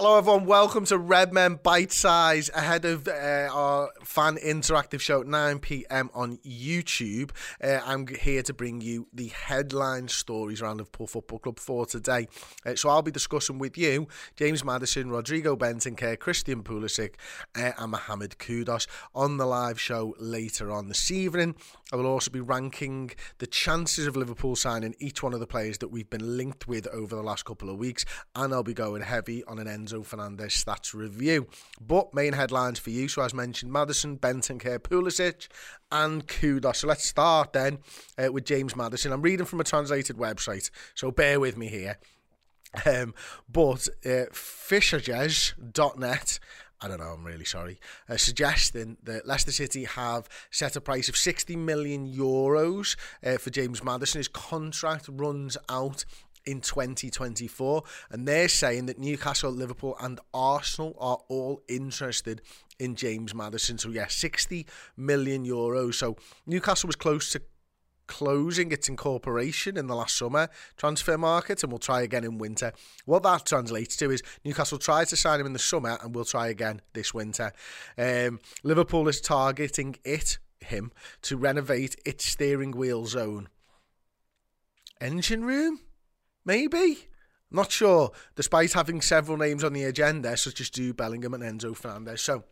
Hello, everyone. Welcome to Redmen Bite Size ahead of uh, our fan interactive show at 9 pm on YouTube. Uh, I'm here to bring you the headline stories around Liverpool Football Club for today. Uh, so I'll be discussing with you James Maddison, Rodrigo Bentancur, Christian Pulisic, uh, and Mohamed Kudus on the live show later on this evening. I will also be ranking the chances of Liverpool signing each one of the players that we've been linked with over the last couple of weeks, and I'll be going heavy on an Enzo Fernandez stats review. But main headlines for you, so as mentioned, Maddison, Bentancur, Pulisic, and Kudus. So let's start then uh, with James Maddison. I'm reading from a translated website, so bear with me here. Um, but uh, fichajes.net I don't know, I'm really sorry, uh, suggesting that Leicester City have set a price of 60 million euros uh, for James Maddison. His contract runs out in 2024, and they're saying that Newcastle, Liverpool, and Arsenal are all interested in James Maddison. So, yeah, 60 million euros. So, Newcastle was close to closing its incorporation in the last summer transfer market and we'll try again in winter. What that translates to is Newcastle tried to sign him in the summer and we'll try again this winter. Um, Liverpool is targeting it, him, to renovate its steering wheel zone. Engine room? Maybe? Not sure, despite having several names on the agenda, such as Jude Bellingham and Enzo Fernandez. So,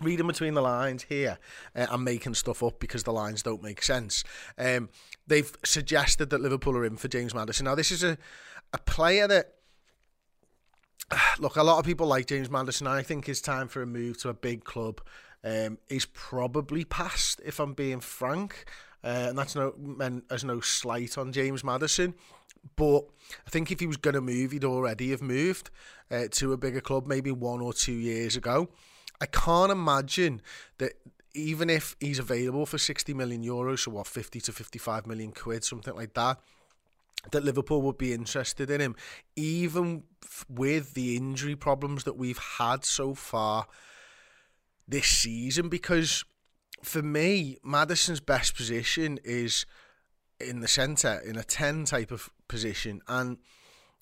reading between the lines here uh, and making stuff up because the lines don't make sense. Um, they've suggested that Liverpool are in for James Maddison. Now, this is a, a player that, look, a lot of people like James Maddison. I think it's time for a move to a big club. Um, he's probably past, if I'm being frank. Uh, and that's no meant as no slight on James Maddison. But I think if he was going to move, he'd already have moved uh, to a bigger club maybe one or two years ago. I can't imagine that even if he's available for 60 million euros, so what, 50 to 55 million quid, something like that, that Liverpool would be interested in him, even with the injury problems that we've had so far this season. Because for me, Maddison's best position is in the centre, in a 10 type of position, and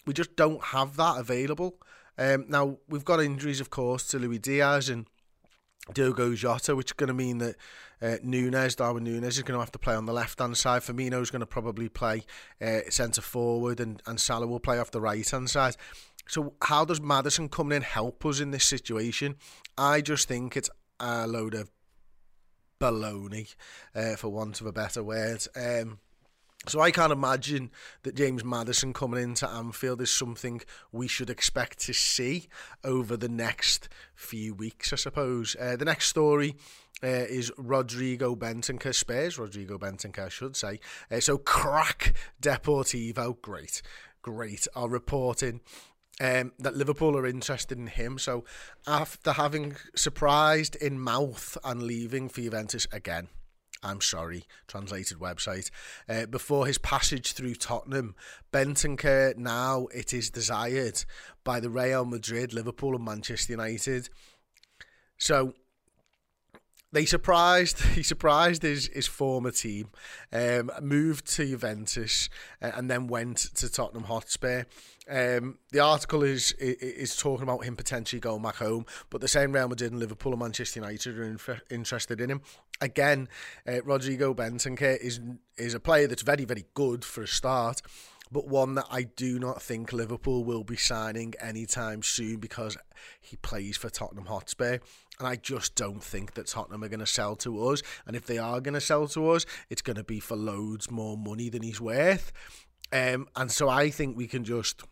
we just don't have that available. Um, now, we've got injuries, of course, to Luis Diaz and Diogo Jota, which is going to mean that uh, Nunez, Darwin Nunez, is going to have to play on the left hand side. Firmino is going to probably play uh, centre forward, and, and Salah will play off the right hand side. So, how does Maddison come in help us in this situation? I just think it's a load of baloney, uh, for want of a better word. Um, so I can't imagine that James Maddison coming into Anfield is something we should expect to see over the next few weeks, I suppose. Uh, the next story uh, is Rodrigo Bentancur, Spurs, Rodrigo Bentancur, I should say. Uh, so crack Deportivo, great, great, are reporting um, that Liverpool are interested in him. So after having surprised in mouth and leaving for Juventus again, I'm sorry, translated website. Uh, before his passage through Tottenham, Bentancur now it is desired by the Real Madrid, Liverpool, and Manchester United. So they surprised he surprised his his former team, um, moved to Juventus, uh, and then went to Tottenham Hotspur. Um, the article is, is, is talking about him potentially going back home, but the same Real Madrid and Liverpool and Manchester United are in, interested in him. Again, uh, Rodrigo Bentancur is is a player that's very very good for a start but one that I do not think Liverpool will be signing anytime soon because he plays for Tottenham Hotspur. And I just don't think that Tottenham are going to sell to us. And if they are going to sell to us, it's going to be for loads more money than he's worth. Um, and so I think we can just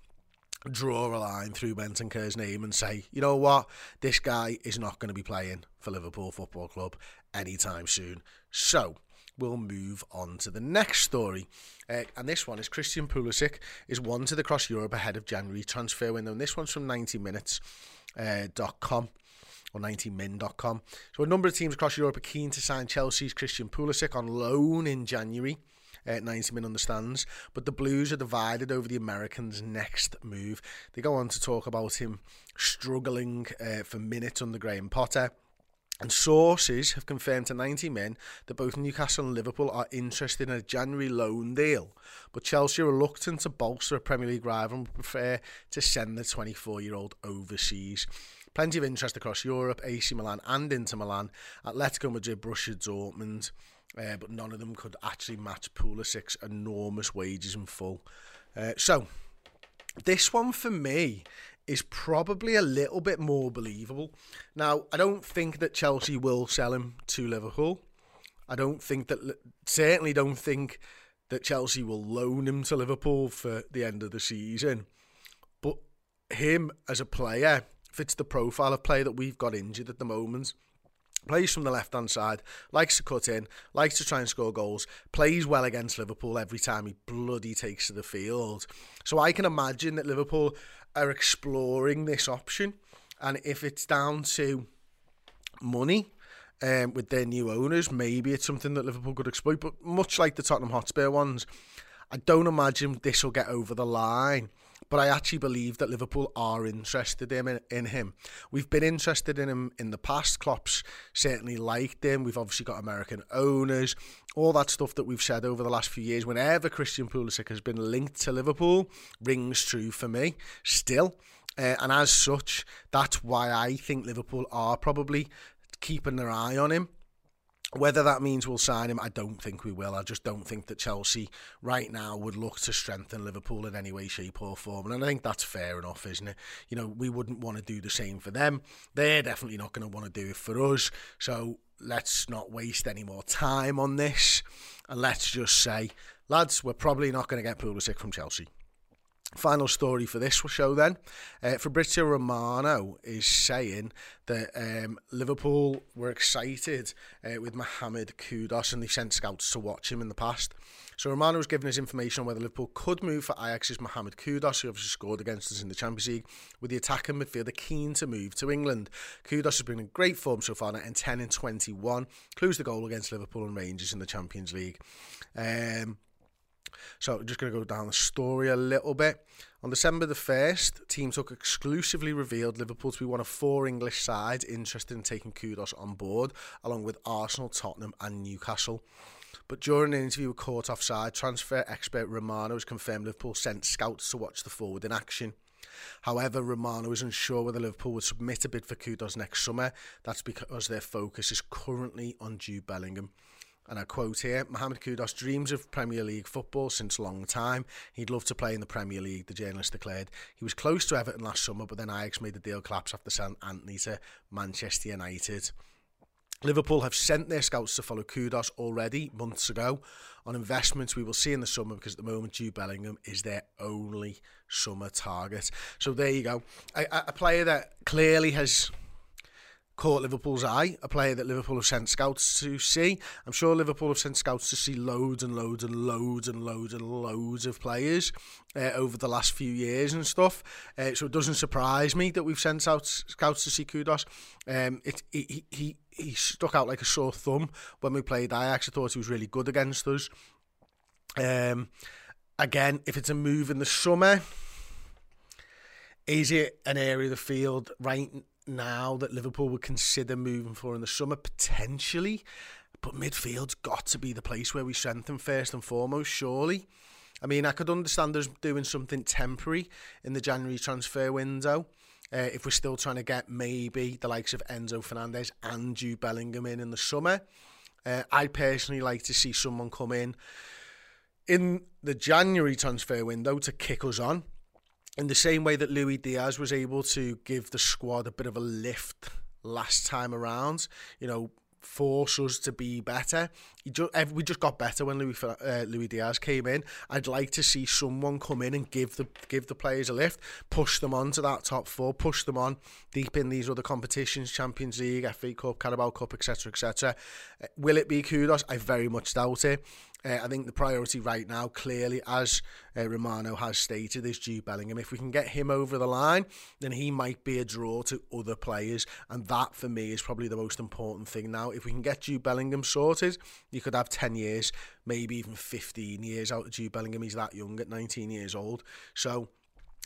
draw a line through Bentancur's name and say, you know what, this guy is not going to be playing for Liverpool Football Club anytime soon. So we'll move on to the next story. Uh, and this one is Christian Pulisic is one to the cross Europe ahead of January transfer window. And this one's from 90minutes.com. Uh, or 90min.com. So a number of teams across Europe are keen to sign Chelsea's Christian Pulisic on loan in January uh, 90 Min understands. But the Blues are divided over the Americans' next move. They go on to talk about him struggling uh, for minutes under Graham Potter. And sources have confirmed to 90min that both Newcastle and Liverpool are interested in a January loan deal. But Chelsea are reluctant to bolster a Premier League rival and prefer to send the 24 year old overseas. Plenty of interest across Europe, AC Milan and Inter Milan, Atletico Madrid, Borussia Dortmund, uh, but none of them could actually match Pulisic's enormous wages in full. Uh, so, this one for me is probably a little bit more believable. Now, I don't think that Chelsea will sell him to Liverpool. I don't think that, certainly don't think that Chelsea will loan him to Liverpool for the end of the season. But him as a player fits the profile of player that we've got injured at the moment plays from the left hand side, likes to cut in, likes to try and score goals, plays well against Liverpool every time he bloody takes to the field. So I can imagine that Liverpool are exploring this option, and if it's down to money. Um, with their new owners, maybe it's something that Liverpool could exploit. But much like the Tottenham Hotspur ones, I don't imagine this will get over the line but I actually believe that Liverpool are interested in, in him. We've been interested in him in the past. Klopp's certainly liked him. We've obviously got American owners. All that stuff that we've said over the last few years, whenever Christian Pulisic has been linked to Liverpool, rings true for me still. Uh, and as such, that's why I think Liverpool are probably keeping their eye on him. Whether that means we'll sign him, I don't think we will. I just don't think that Chelsea right now would look to strengthen Liverpool in any way, shape, or form. And I think that's fair enough, isn't it? You know, we wouldn't want to do the same for them. They're definitely not going to want to do it for us. So let's not waste any more time on this. And let's just say, lads, we're probably not going to get Pulisic from Chelsea. Final story for this show then. Uh, Fabrizio Romano is saying that um, Liverpool were excited uh, with Mohamed Kudus and they sent scouts to watch him in the past. So Romano was given his information on whether Liverpool could move for Ajax's Mohamed Kudus, who obviously scored against us in the Champions League, with the attacker midfielder keen to move to England. Kudus has been in great form so far, now and 10 in 21, includes the goal against Liverpool and Rangers in the Champions League. Um, so I'm just going to go down the story a little bit. On December the 1st, Team Talk exclusively revealed Liverpool to be one of four English sides interested in taking Kudus on board, along with Arsenal, Tottenham and Newcastle. But during an interview with Caught Offside, transfer expert Romano has confirmed Liverpool sent scouts to watch the forward in action. However, Romano is unsure whether Liverpool would submit a bid for Kudus next summer. That's because their focus is currently on Jude Bellingham. And I quote here Mohamed Kudus dreams of Premier League football since a long time. He'd love to play in the Premier League, the journalist declared. He was close to Everton last summer, but then Ajax made the deal collapse after selling Antony to Manchester United. Liverpool have sent their scouts to follow Kudus already months ago on investments we will see in the summer because at the moment Jude Bellingham is their only summer target. So there you go. A, a player that clearly has caught Liverpool's eye, a player that Liverpool have sent scouts to see. I'm sure Liverpool have sent scouts to see loads and loads and loads and loads and loads of players uh, over the last few years and stuff. Uh, so it doesn't surprise me that we've sent out scouts to see Kudus. Um, it, he, he, he stuck out like a sore thumb when we played Ajax. I thought he was really good against us. Um, again, if it's a move in the summer, is it an area of the field right now that Liverpool would consider moving for in the summer potentially, but midfield's got to be the place where we strengthen first and foremost, surely. I mean, I could understand us doing something temporary in the January transfer window. Uh, if we're still trying to get maybe the likes of Enzo Fernandez and Jude Bellingham in in the summer, uh, I'd personally like to see someone come in in the January transfer window to kick us on in the same way that Luis Diaz was able to give the squad a bit of a lift last time around, you know, force us to be better. Just, we just got better when Luis uh, Luis Diaz came in. I'd like to see someone come in and give the give the players a lift, push them on to that top four, push them on deep in these other competitions, Champions League, FA Cup, Carabao Cup, etc., etc. Uh, will it be Kudus? I very much doubt it. Uh, I think the priority right now, clearly, as uh, Romano has stated, is Jude Bellingham. If we can get him over the line, then he might be a draw to other players, and that for me is probably the most important thing now. If we can get Jude Bellingham sorted, you could have 10 years, maybe even 15 years out of Jude Bellingham. He's that young at 19 years old. So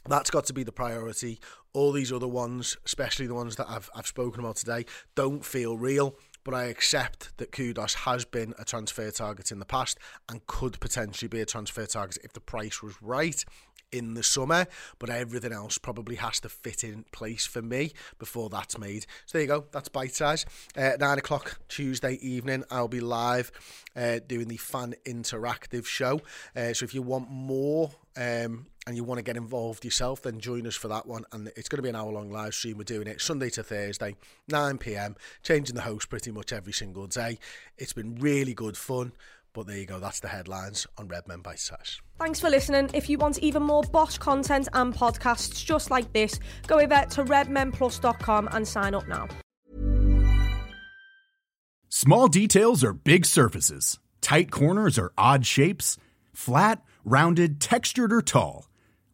that's got to be the priority. All these other ones, especially the ones that I've, I've spoken about today, don't feel real but I accept that Kudus has been a transfer target in the past and could potentially be a transfer target if the price was right in the summer, but everything else probably has to fit in place for me before that's made. So there you go, that's bite size. Uh, nine o'clock Tuesday evening, I'll be live uh, doing the fan interactive show. Uh, so if you want more um, and you want to get involved yourself, then join us for that one. And it's going to be an hour long live stream. We're doing it Sunday to Thursday, 9 pm, changing the host pretty much every single day. It's been really good fun. But there you go, that's the headlines on Redmen Bite Size. Thanks for listening. If you want even more Bosch content and podcasts just like this, go over to redmenplus.com and sign up now. Small details are big surfaces, tight corners are odd shapes, flat, rounded, textured, or tall.